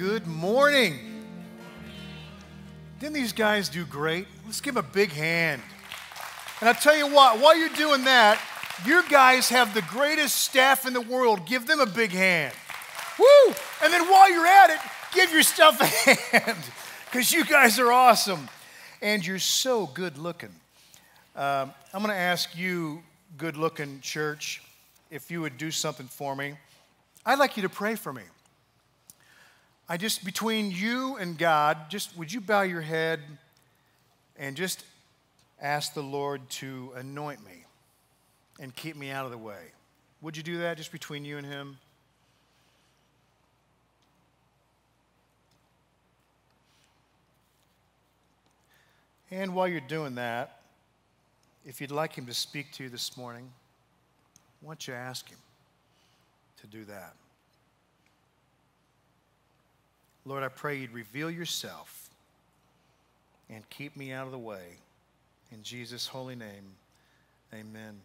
Good morning. Didn't these guys do great? Let's give them a big hand. And I'll tell you what, while you're doing that, your guys have the greatest staff in the world. Give them a big hand. Woo! And then while you're at it, give your yourself a hand because you guys are awesome and you're so good looking. Um, I'm going to ask you, good looking church, if you would do something for me. I'd like you to pray for me. I just, between you and God, just would you bow your head and just ask the Lord to anoint me and keep me out of the way? Would you do that just between you and Him? And while you're doing that, if you'd like Him to speak to you this morning, why don't you ask Him to do that? Lord, I pray you'd reveal yourself and keep me out of the way. In Jesus' holy name, amen.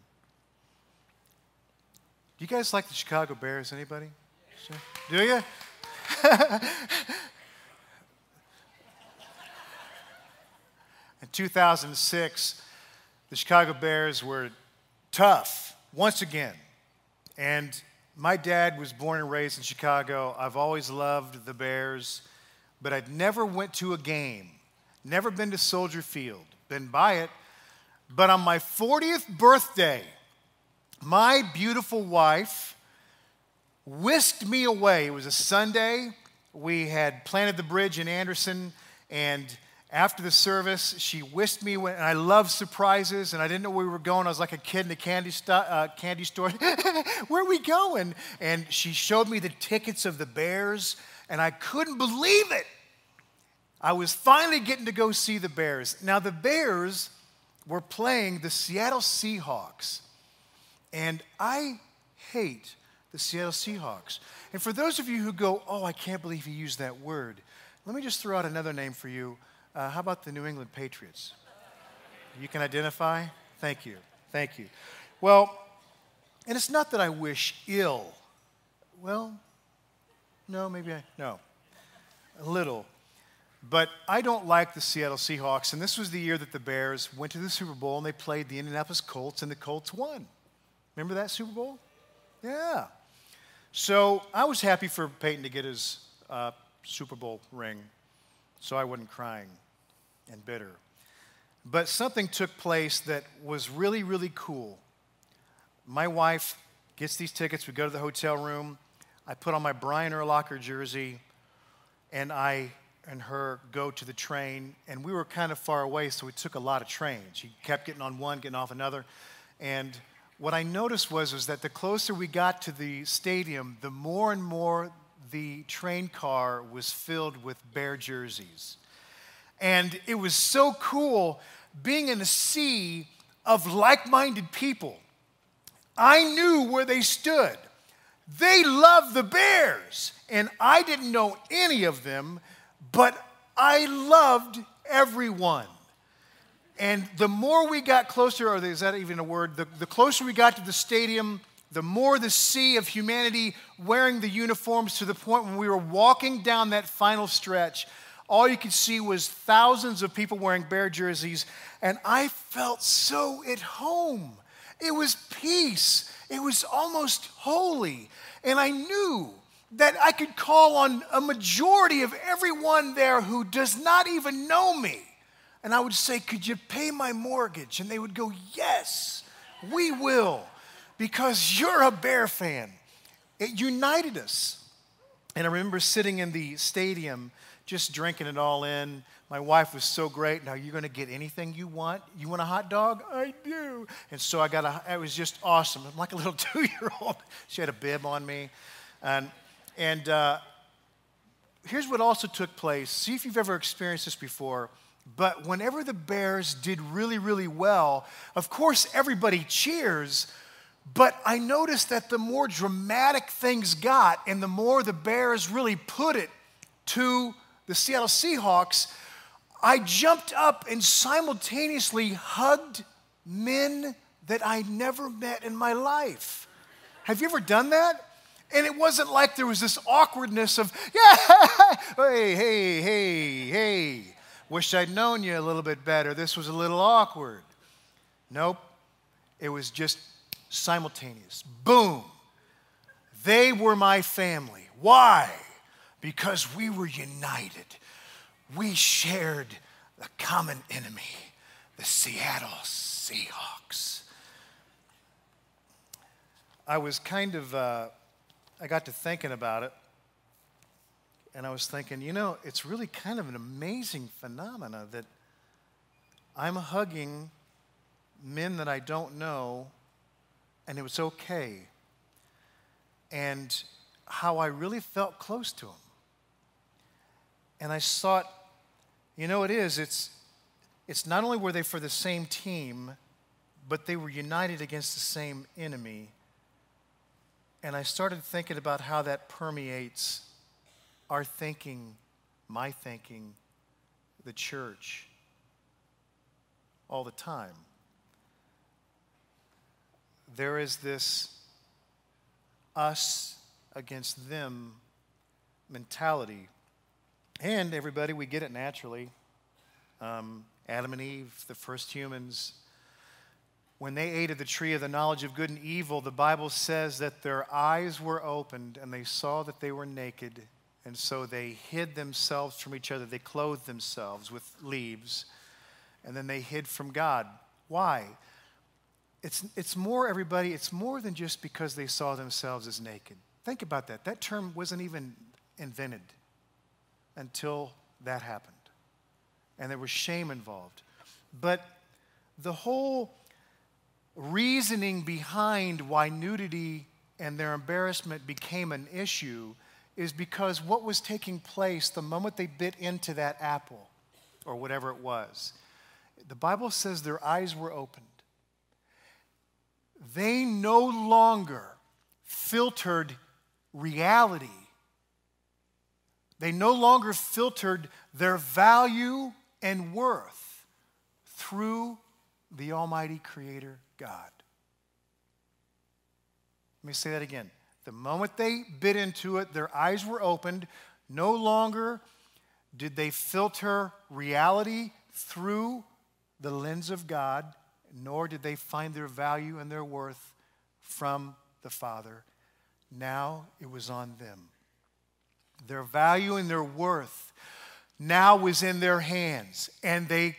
Do you guys like the Chicago Bears? Anybody? Do you? In 2006, the Chicago Bears were tough once again. And my dad was born and raised in Chicago. I've always loved the Bears, but I'd never went to a game, never been to Soldier Field, been by it. But on my 40th birthday, my beautiful wife whisked me away. It was a Sunday. We had planted the bridge in Anderson, and after the service, she whisked me, and I love surprises, and I didn't know where we were going. I was like a kid in a candy, sto- uh, candy store. where are we going? And she showed me the tickets of the Bears, and I couldn't believe it. I was finally getting to go see the Bears. Now, the Bears were playing the Seattle Seahawks, and I hate the Seattle Seahawks. And for those of you who go, oh, I can't believe he used that word, let me just throw out another name for you. Uh, how about the New England Patriots? You can identify? Thank you. Thank you. Well, and it's not that I wish ill. Well, no, maybe I, no. A little. But I don't like the Seattle Seahawks, and this was the year that the Bears went to the Super Bowl and they played the Indianapolis Colts, and the Colts won. Remember that Super Bowl? Yeah. So I was happy for Peyton to get his uh, Super Bowl ring, so I wasn't crying and bitter. But something took place that was really, really cool. My wife gets these tickets. We go to the hotel room. I put on my Brian Urlacher jersey, and I and her go to the train. And we were kind of far away, so we took a lot of trains. She kept getting on one, getting off another. And what I noticed was, was that the closer we got to the stadium, the more and more the train car was filled with bear jerseys. And it was so cool being in a sea of like minded people. I knew where they stood. They loved the Bears, and I didn't know any of them, but I loved everyone. And the more we got closer, or is that even a word? The, the closer we got to the stadium, the more the sea of humanity wearing the uniforms to the point when we were walking down that final stretch, all you could see was thousands of people wearing bear jerseys, and I felt so at home. It was peace, it was almost holy, and I knew that I could call on a majority of everyone there who does not even know me. And I would say, Could you pay my mortgage? And they would go, Yes, we will, because you're a Bear fan. It united us. And I remember sitting in the stadium just drinking it all in. My wife was so great. Now you're going to get anything you want. You want a hot dog? I do. And so I got a. It was just awesome. I'm like a little two-year-old. She had a bib on me, and and uh, here's what also took place. See if you've ever experienced this before. But whenever the Bears did really, really well, of course everybody cheers. But I noticed that the more dramatic things got, and the more the Bears really put it to the Seattle Seahawks, I jumped up and simultaneously hugged men that I never met in my life. Have you ever done that? And it wasn't like there was this awkwardness of, yeah, hey, hey, hey, hey. Wish I'd known you a little bit better. This was a little awkward. Nope. It was just simultaneous. Boom. They were my family. Why? Because we were united. We shared the common enemy, the Seattle Seahawks. I was kind of, uh, I got to thinking about it, and I was thinking, you know, it's really kind of an amazing phenomena that I'm hugging men that I don't know, and it was okay. And how I really felt close to them. And I thought, you know, it is. It's, it's not only were they for the same team, but they were united against the same enemy. And I started thinking about how that permeates our thinking, my thinking, the church, all the time. There is this us against them mentality and everybody, we get it naturally. Um, Adam and Eve, the first humans, when they ate of the tree of the knowledge of good and evil, the Bible says that their eyes were opened and they saw that they were naked. And so they hid themselves from each other. They clothed themselves with leaves. And then they hid from God. Why? It's, it's more, everybody, it's more than just because they saw themselves as naked. Think about that. That term wasn't even invented until that happened. And there was shame involved. But the whole reasoning behind why nudity and their embarrassment became an issue is because what was taking place the moment they bit into that apple or whatever it was, the Bible says their eyes were opened. They no longer filtered reality they no longer filtered their value and worth through the Almighty Creator God. Let me say that again. The moment they bit into it, their eyes were opened. No longer did they filter reality through the lens of God, nor did they find their value and their worth from the Father. Now it was on them. Their value and their worth now was in their hands, and they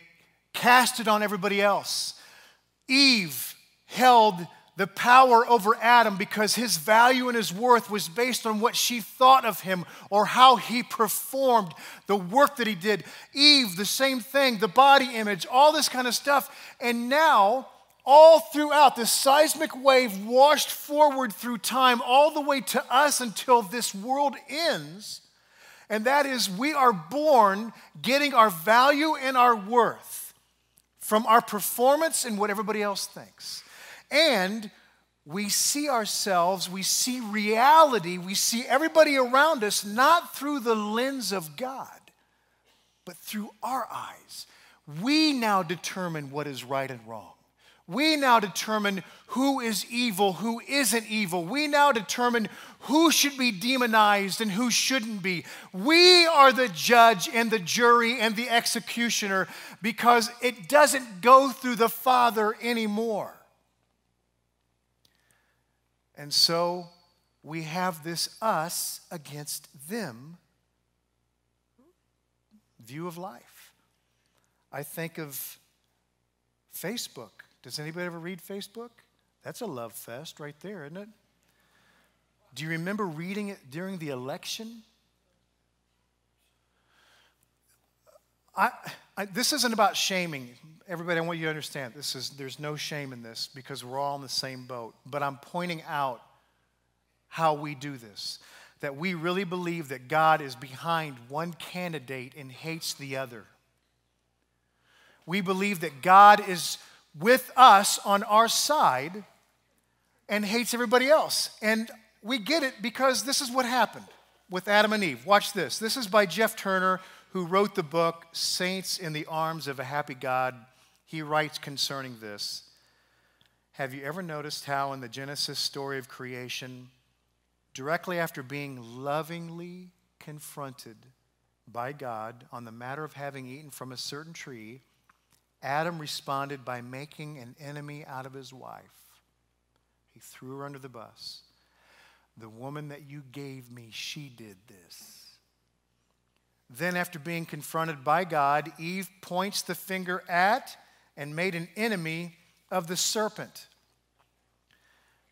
cast it on everybody else. Eve held the power over Adam because his value and his worth was based on what she thought of him or how he performed the work that he did. Eve, the same thing, the body image, all this kind of stuff. And now, all throughout, this seismic wave washed forward through time all the way to us until this world ends. And that is, we are born getting our value and our worth from our performance and what everybody else thinks. And we see ourselves, we see reality, we see everybody around us not through the lens of God, but through our eyes. We now determine what is right and wrong. We now determine who is evil, who isn't evil. We now determine who should be demonized and who shouldn't be. We are the judge and the jury and the executioner because it doesn't go through the Father anymore. And so we have this us against them view of life. I think of Facebook. Does anybody ever read Facebook? That's a love fest right there, isn't it? Do you remember reading it during the election? I, I, this isn't about shaming. Everybody, I want you to understand this is, there's no shame in this because we're all in the same boat. But I'm pointing out how we do this. That we really believe that God is behind one candidate and hates the other. We believe that God is with us on our side and hates everybody else. And we get it because this is what happened with Adam and Eve. Watch this. This is by Jeff Turner, who wrote the book Saints in the Arms of a Happy God. He writes concerning this Have you ever noticed how in the Genesis story of creation, directly after being lovingly confronted by God on the matter of having eaten from a certain tree, Adam responded by making an enemy out of his wife. He threw her under the bus. The woman that you gave me, she did this. Then, after being confronted by God, Eve points the finger at and made an enemy of the serpent.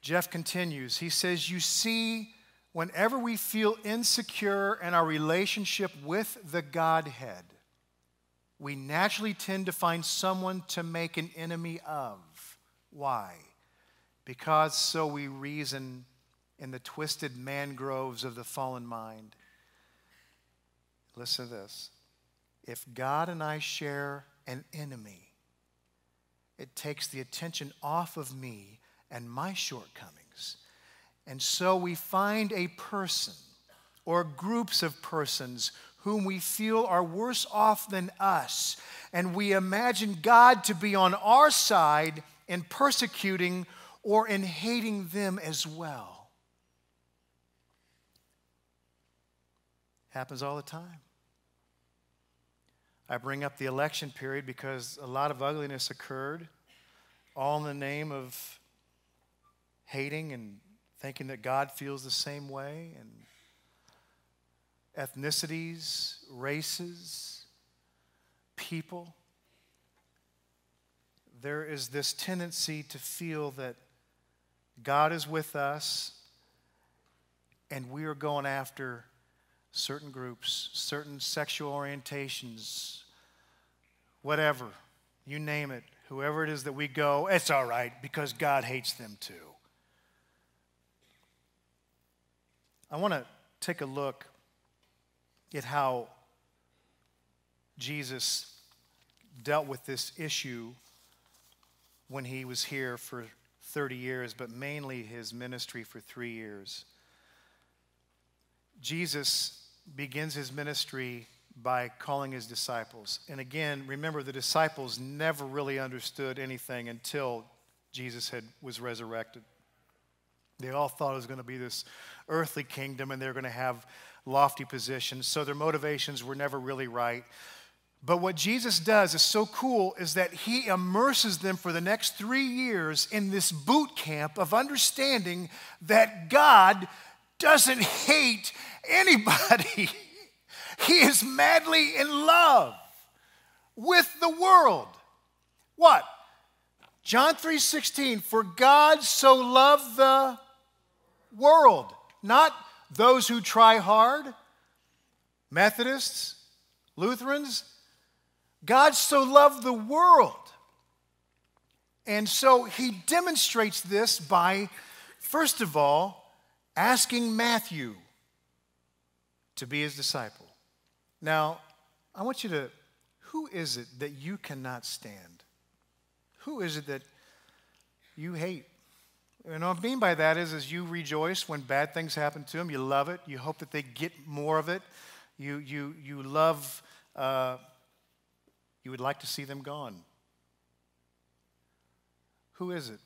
Jeff continues. He says, You see, whenever we feel insecure in our relationship with the Godhead, we naturally tend to find someone to make an enemy of. Why? Because so we reason in the twisted mangroves of the fallen mind. Listen to this. If God and I share an enemy, it takes the attention off of me and my shortcomings. And so we find a person or groups of persons whom we feel are worse off than us, and we imagine God to be on our side in persecuting or in hating them as well. Happens all the time. I bring up the election period because a lot of ugliness occurred, all in the name of hating and thinking that God feels the same way, and ethnicities, races, people. There is this tendency to feel that God is with us and we are going after certain groups, certain sexual orientations, whatever, you name it, whoever it is that we go, it's all right because God hates them too. I want to take a look at how Jesus dealt with this issue when he was here for 30 years, but mainly his ministry for three years. Jesus begins his ministry by calling his disciples. And again, remember the disciples never really understood anything until Jesus had, was resurrected. They all thought it was going to be this earthly kingdom and they're going to have lofty positions. So their motivations were never really right. But what Jesus does is so cool is that he immerses them for the next three years in this boot camp of understanding that God doesn't hate anybody. he is madly in love with the world. What? John 3:16 for God so loved the world, not those who try hard, Methodists, Lutherans. God so loved the world. And so he demonstrates this by, first of all, asking Matthew to be his disciple. Now, I want you to, who is it that you cannot stand? Who is it that you hate? And what I mean by that is, is you rejoice when bad things happen to them. You love it. You hope that they get more of it. You, you, you love, uh, you would like to see them gone. Who is it?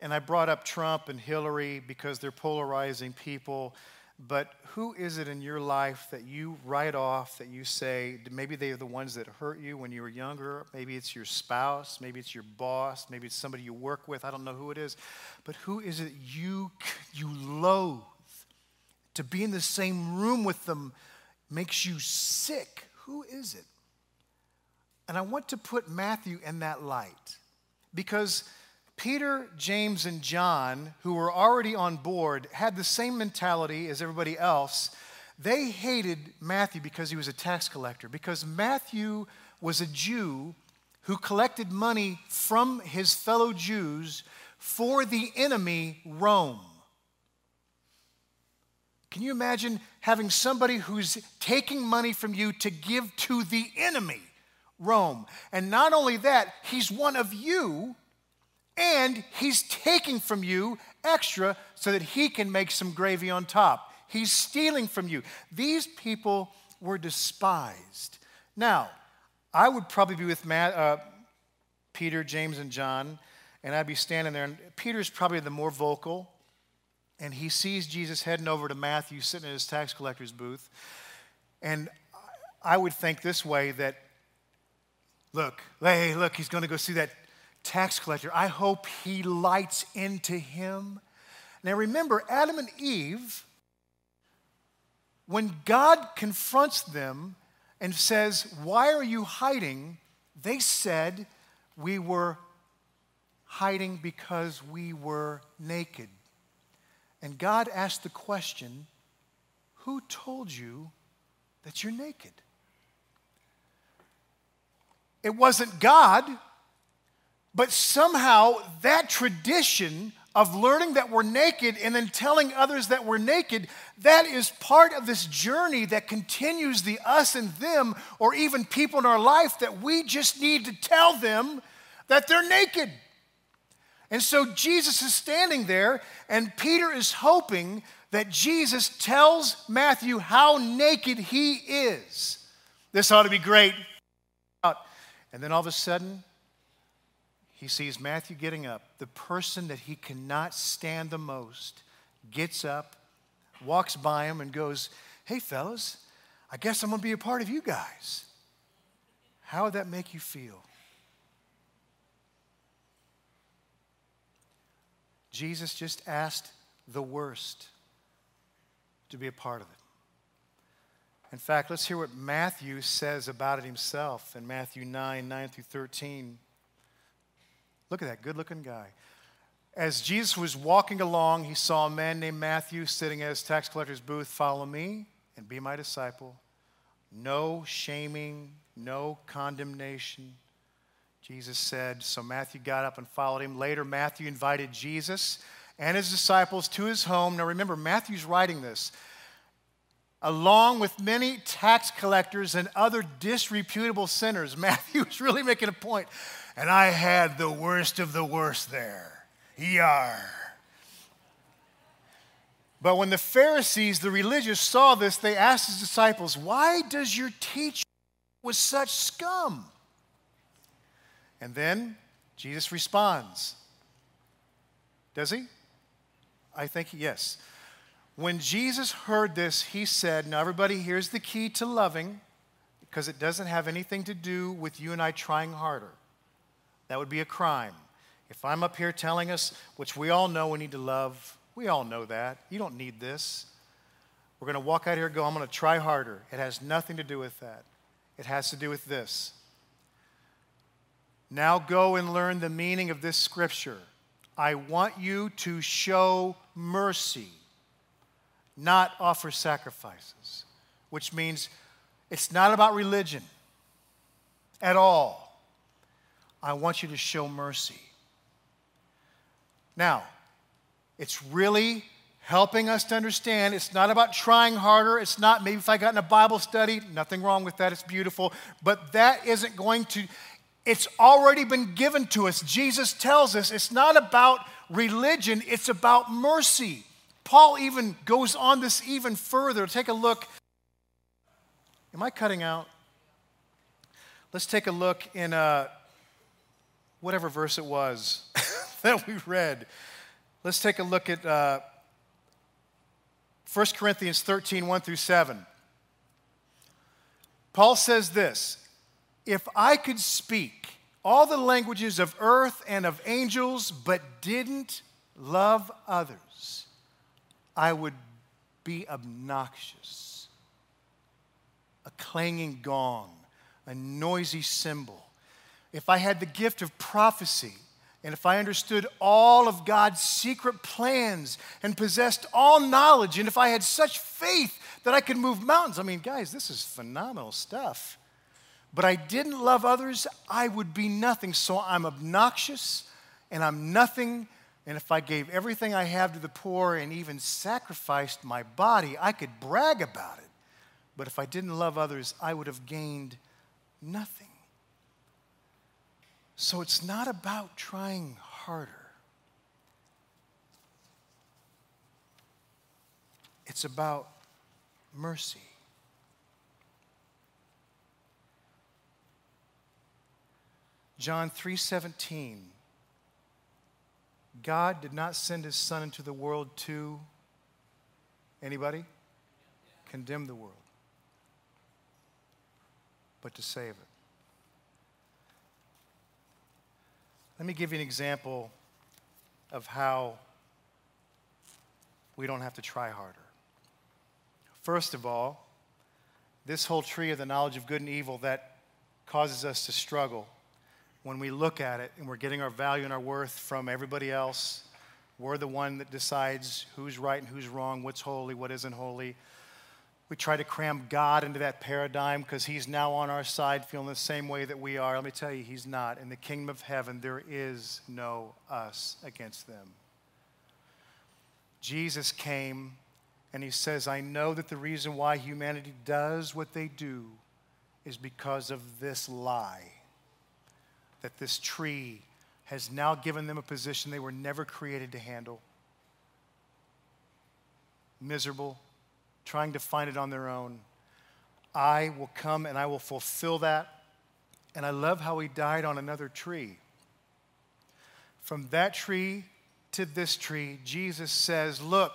And I brought up Trump and Hillary because they're polarizing people. But who is it in your life that you write off, that you say, maybe they are the ones that hurt you when you were younger? Maybe it's your spouse, maybe it's your boss, maybe it's somebody you work with. I don't know who it is. But who is it you, you loathe? To be in the same room with them makes you sick. Who is it? And I want to put Matthew in that light because Peter, James, and John, who were already on board, had the same mentality as everybody else. They hated Matthew because he was a tax collector, because Matthew was a Jew who collected money from his fellow Jews for the enemy, Rome. Can you imagine having somebody who's taking money from you to give to the enemy, Rome? And not only that, he's one of you and he's taking from you extra so that he can make some gravy on top. He's stealing from you. These people were despised. Now, I would probably be with Matt, uh, Peter, James, and John, and I'd be standing there, and Peter's probably the more vocal. and he sees Jesus heading over to Matthew sitting in his tax collector's booth. And I would think this way that, look, hey, look, he's going to go see that tax collector. I hope he lights into him. Now remember, Adam and Eve, when God confronts them and says, Why are you hiding? They said, We were hiding because we were naked. And God asked the question, Who told you that you're naked? It wasn't God, but somehow that tradition of learning that we're naked and then telling others that we're naked, that is part of this journey that continues the us and them, or even people in our life that we just need to tell them that they're naked. And so Jesus is standing there, and Peter is hoping that Jesus tells Matthew how naked he is. This ought to be great. And then all of a sudden, he sees Matthew getting up. The person that he cannot stand the most gets up, walks by him, and goes, Hey, fellas, I guess I'm going to be a part of you guys. How would that make you feel? Jesus just asked the worst to be a part of it. In fact, let's hear what Matthew says about it himself in Matthew 9 9 through 13. Look at that good looking guy. As Jesus was walking along, he saw a man named Matthew sitting at his tax collector's booth. Follow me and be my disciple. No shaming, no condemnation. Jesus said. So Matthew got up and followed him. Later, Matthew invited Jesus and his disciples to his home. Now remember, Matthew's writing this. Along with many tax collectors and other disreputable sinners, Matthew was really making a point. And I had the worst of the worst there. Yar. But when the Pharisees, the religious, saw this, they asked his disciples, Why does your teacher with such scum? And then Jesus responds. Does he? I think yes. When Jesus heard this, he said, Now, everybody, here's the key to loving, because it doesn't have anything to do with you and I trying harder. That would be a crime. If I'm up here telling us, which we all know we need to love, we all know that. You don't need this. We're going to walk out here and go, I'm going to try harder. It has nothing to do with that. It has to do with this. Now go and learn the meaning of this scripture. I want you to show mercy, not offer sacrifices, which means it's not about religion at all. I want you to show mercy. Now, it's really helping us to understand it's not about trying harder. It's not maybe if I got in a Bible study, nothing wrong with that, it's beautiful. But that isn't going to, it's already been given to us. Jesus tells us it's not about religion, it's about mercy. Paul even goes on this even further. Take a look. Am I cutting out? Let's take a look in uh, whatever verse it was that we read. Let's take a look at uh, 1 Corinthians 13 1 through 7. Paul says this if I could speak all the languages of earth and of angels, but didn't love others, I would be obnoxious. A clanging gong, a noisy cymbal. If I had the gift of prophecy, and if I understood all of God's secret plans and possessed all knowledge, and if I had such faith that I could move mountains, I mean, guys, this is phenomenal stuff but I didn't love others, I would be nothing. So I'm obnoxious and I'm nothing. And if I gave everything I have to the poor and even sacrificed my body, I could brag about it. But if I didn't love others, I would have gained nothing. So it's not about trying harder, it's about mercy. John 3:17 God did not send his son into the world to Anybody? Condemn the world, but to save it. Let me give you an example of how we don't have to try harder. First of all, this whole tree of the knowledge of good and evil that causes us to struggle when we look at it and we're getting our value and our worth from everybody else. We're the one that decides who's right and who's wrong, what's holy, what isn't holy. We try to cram God into that paradigm because He's now on our side, feeling the same way that we are. Let me tell you, He's not. In the kingdom of heaven, there is no us against them. Jesus came and He says, I know that the reason why humanity does what they do is because of this lie that this tree has now given them a position they were never created to handle. Miserable, trying to find it on their own. I will come and I will fulfill that. And I love how he died on another tree. From that tree to this tree, Jesus says, Look,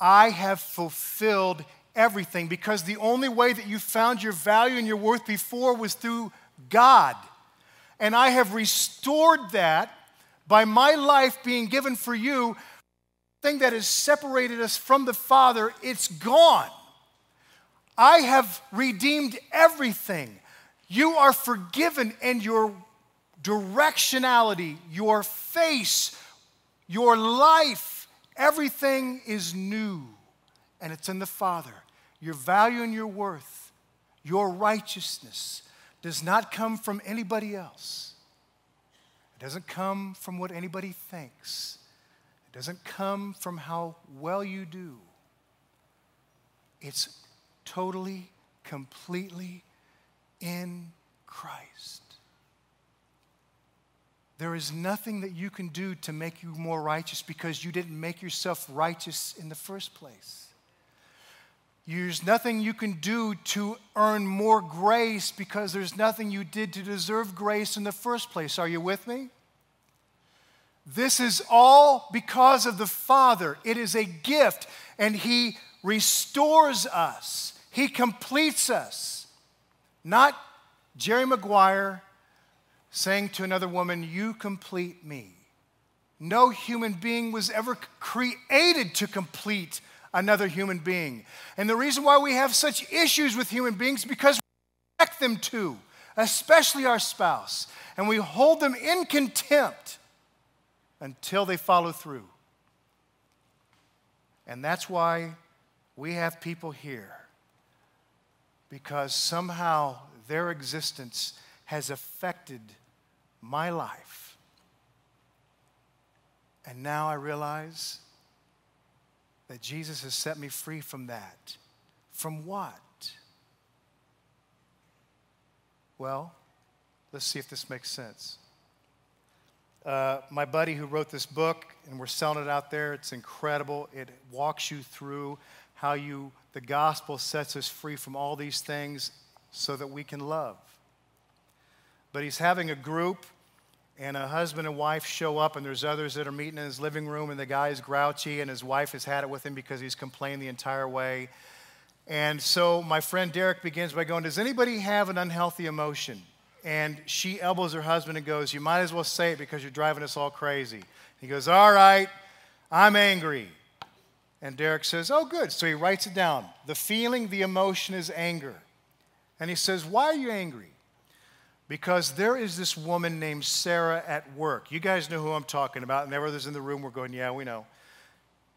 I have fulfilled everything because the only way that you found your value and your worth before was through God. And I have restored that by my life being given for you thing that has separated us from the Father, it's gone. I have redeemed everything. You are forgiven, and your directionality, your face, your life, everything is new, and it's in the Father. Your value and your worth, your righteousness does not come from anybody else. It doesn't come from what anybody thinks. It doesn't come from how well you do. It's totally, completely in Christ. There is nothing that you can do to make you more righteous because you didn't make yourself righteous in the first place. There's nothing you can do to earn more grace because there's nothing you did to deserve grace in the first place. Are you with me? This is all because of the Father. It is a gift, and He restores us, He completes us. Not Jerry Maguire saying to another woman, You complete me. No human being was ever created to complete another human being. And the reason why we have such issues with human beings because we expect them to, especially our spouse, and we hold them in contempt until they follow through. And that's why we have people here, because somehow their existence has affected my life. And now I realize that Jesus has set me free from that. From what? Well, let's see if this makes sense. Uh, my buddy who wrote this book, and we're selling it out there, it's incredible. It walks you through how you, the gospel sets us free from all these things so that we can love. But he's having a group, and a husband and wife show up, and there's others that are meeting in his living room, and the guy is grouchy, and his wife has had it with him because he's complained the entire way. And so my friend Derek begins by going, Does anybody have an unhealthy emotion? And she elbows her husband and goes, You might as well say it because you're driving us all crazy. He goes, All right, I'm angry. And Derek says, Oh, good. So he writes it down. The feeling, the emotion is anger. And he says, Why are you angry? Because there is this woman named Sarah at work. You guys know who I'm talking about, and others in the room were going, Yeah, we know.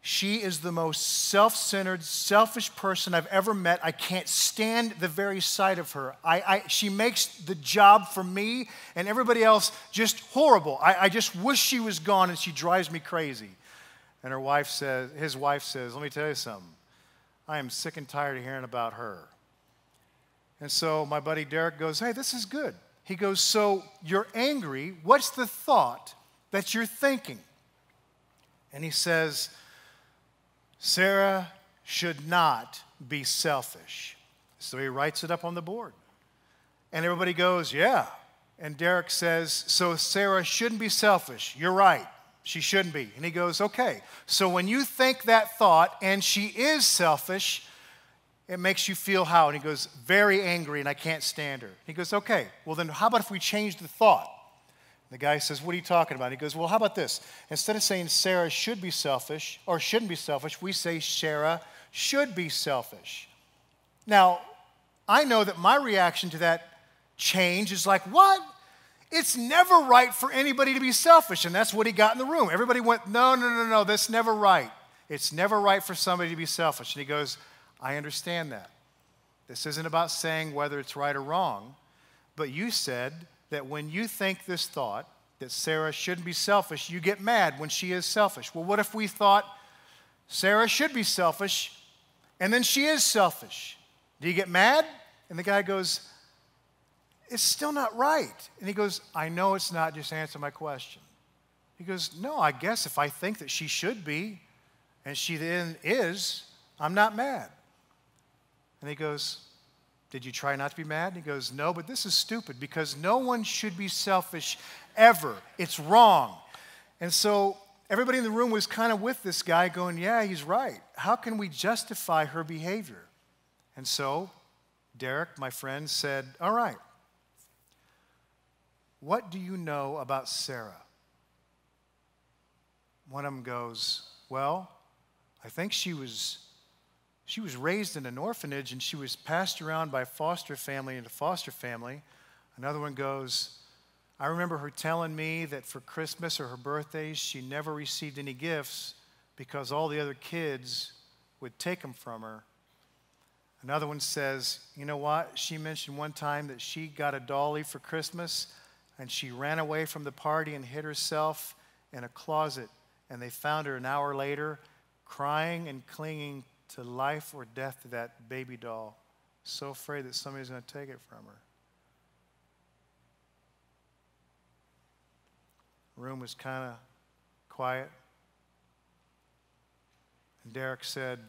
She is the most self centered, selfish person I've ever met. I can't stand the very sight of her. I, I, she makes the job for me and everybody else just horrible. I, I just wish she was gone and she drives me crazy. And her wife says, his wife says, Let me tell you something. I am sick and tired of hearing about her. And so my buddy Derek goes, Hey, this is good. He goes, So you're angry. What's the thought that you're thinking? And he says, Sarah should not be selfish. So he writes it up on the board. And everybody goes, Yeah. And Derek says, So Sarah shouldn't be selfish. You're right. She shouldn't be. And he goes, Okay. So when you think that thought and she is selfish, it makes you feel how? And he goes, Very angry and I can't stand her. He goes, Okay, well then how about if we change the thought? The guy says, What are you talking about? He goes, Well, how about this? Instead of saying Sarah should be selfish or shouldn't be selfish, we say Sarah should be selfish. Now, I know that my reaction to that change is like, What? It's never right for anybody to be selfish. And that's what he got in the room. Everybody went, No, no, no, no, that's never right. It's never right for somebody to be selfish. And he goes, I understand that. This isn't about saying whether it's right or wrong, but you said that when you think this thought, that Sarah shouldn't be selfish, you get mad when she is selfish. Well, what if we thought Sarah should be selfish and then she is selfish? Do you get mad? And the guy goes, it's still not right. And he goes, I know it's not, just answer my question. He goes, No, I guess if I think that she should be and she then is, I'm not mad. And he goes, Did you try not to be mad? And he goes, No, but this is stupid because no one should be selfish ever. It's wrong. And so everybody in the room was kind of with this guy going, Yeah, he's right. How can we justify her behavior? And so Derek, my friend, said, All right. What do you know about Sarah? One of them goes, Well, I think she was, she was raised in an orphanage and she was passed around by foster family into foster family. Another one goes, I remember her telling me that for Christmas or her birthdays, she never received any gifts because all the other kids would take them from her. Another one says, You know what? She mentioned one time that she got a dolly for Christmas and she ran away from the party and hid herself in a closet. And they found her an hour later, crying and clinging to life or death to that baby doll, so afraid that somebody's going to take it from her. room was kind of quiet. And Derek said,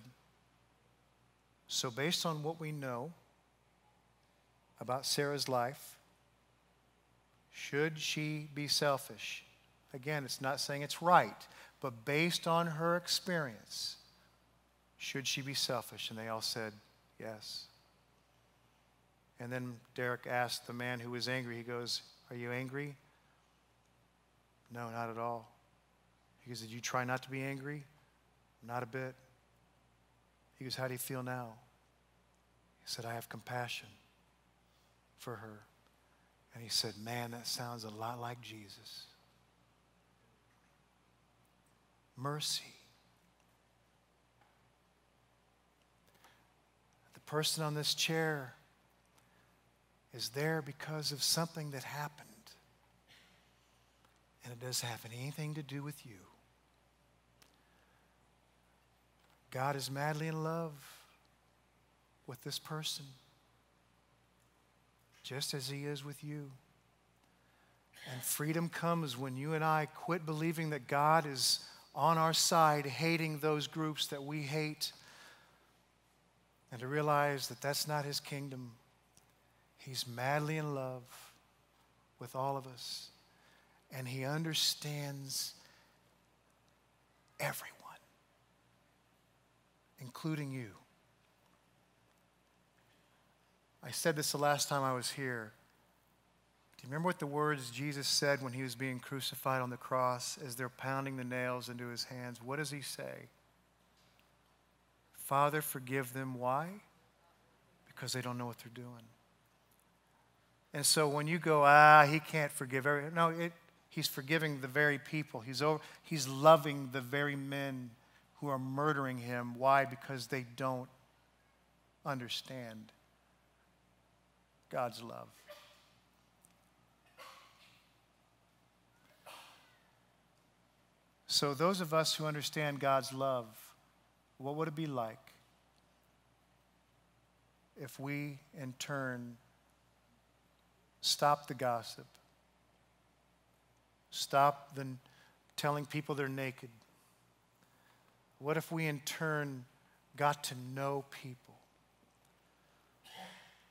So, based on what we know about Sarah's life, should she be selfish? Again, it's not saying it's right, but based on her experience, should she be selfish? And they all said, yes. And then Derek asked the man who was angry, he goes, Are you angry? No, not at all. He goes, Did you try not to be angry? Not a bit. He goes, How do you feel now? He said, I have compassion for her. And he said, Man, that sounds a lot like Jesus. Mercy. Person on this chair is there because of something that happened. And it doesn't have anything to do with you. God is madly in love with this person just as He is with you. And freedom comes when you and I quit believing that God is on our side, hating those groups that we hate, and to realize that that's not His kingdom. He's madly in love with all of us, and He understands everyone, including you. I said this the last time I was here. Do you remember what the words Jesus said when he was being crucified on the cross as they're pounding the nails into his hands? What does he say? Father, forgive them. Why? Because they don't know what they're doing. And so when you go, ah, he can't forgive no, it, he's forgiving the very people. He's, over, he's loving the very men who are murdering him. Why? Because they don't understand. God's love. So, those of us who understand God's love, what would it be like if we, in turn, stop the gossip, stop the telling people they're naked? What if we, in turn, got to know people?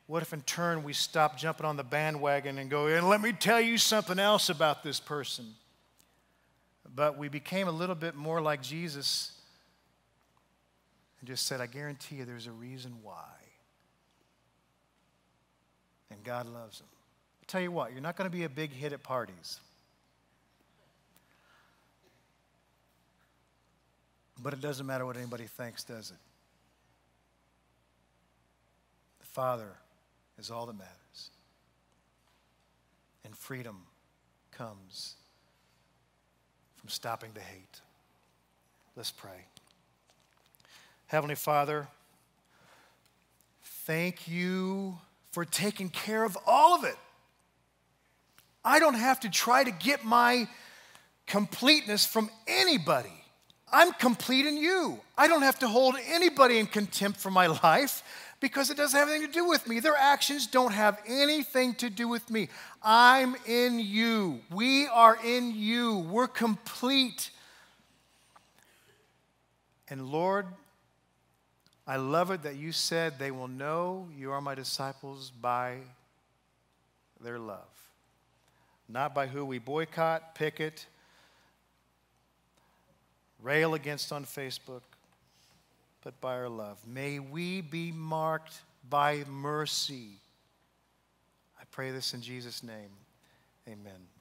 What if in turn we stop jumping on the bandwagon and go, and let me tell you something else about this person? but we became a little bit more like Jesus and just said, I guarantee you there's a reason why. And God loves them. I tell you what, you're not going to be a big hit at parties. But it doesn't matter what anybody thinks, does it? The Father is all that matters. And freedom comes from stopping the hate. Let's pray. Heavenly Father, thank you for taking care of all of it. I don't have to try to get my completeness from anybody. I'm complete in you. I don't have to hold anybody in contempt for my life because it doesn't have anything to do with me. Their actions don't have anything to do with me. I'm in you. We are in you. We're complete. And Lord, I love it that you said they will know you are my disciples by their love, not by who we boycott, picket, rail against on Facebook, but by our love. May we be marked by mercy. I pray this in Jesus' name. Amen.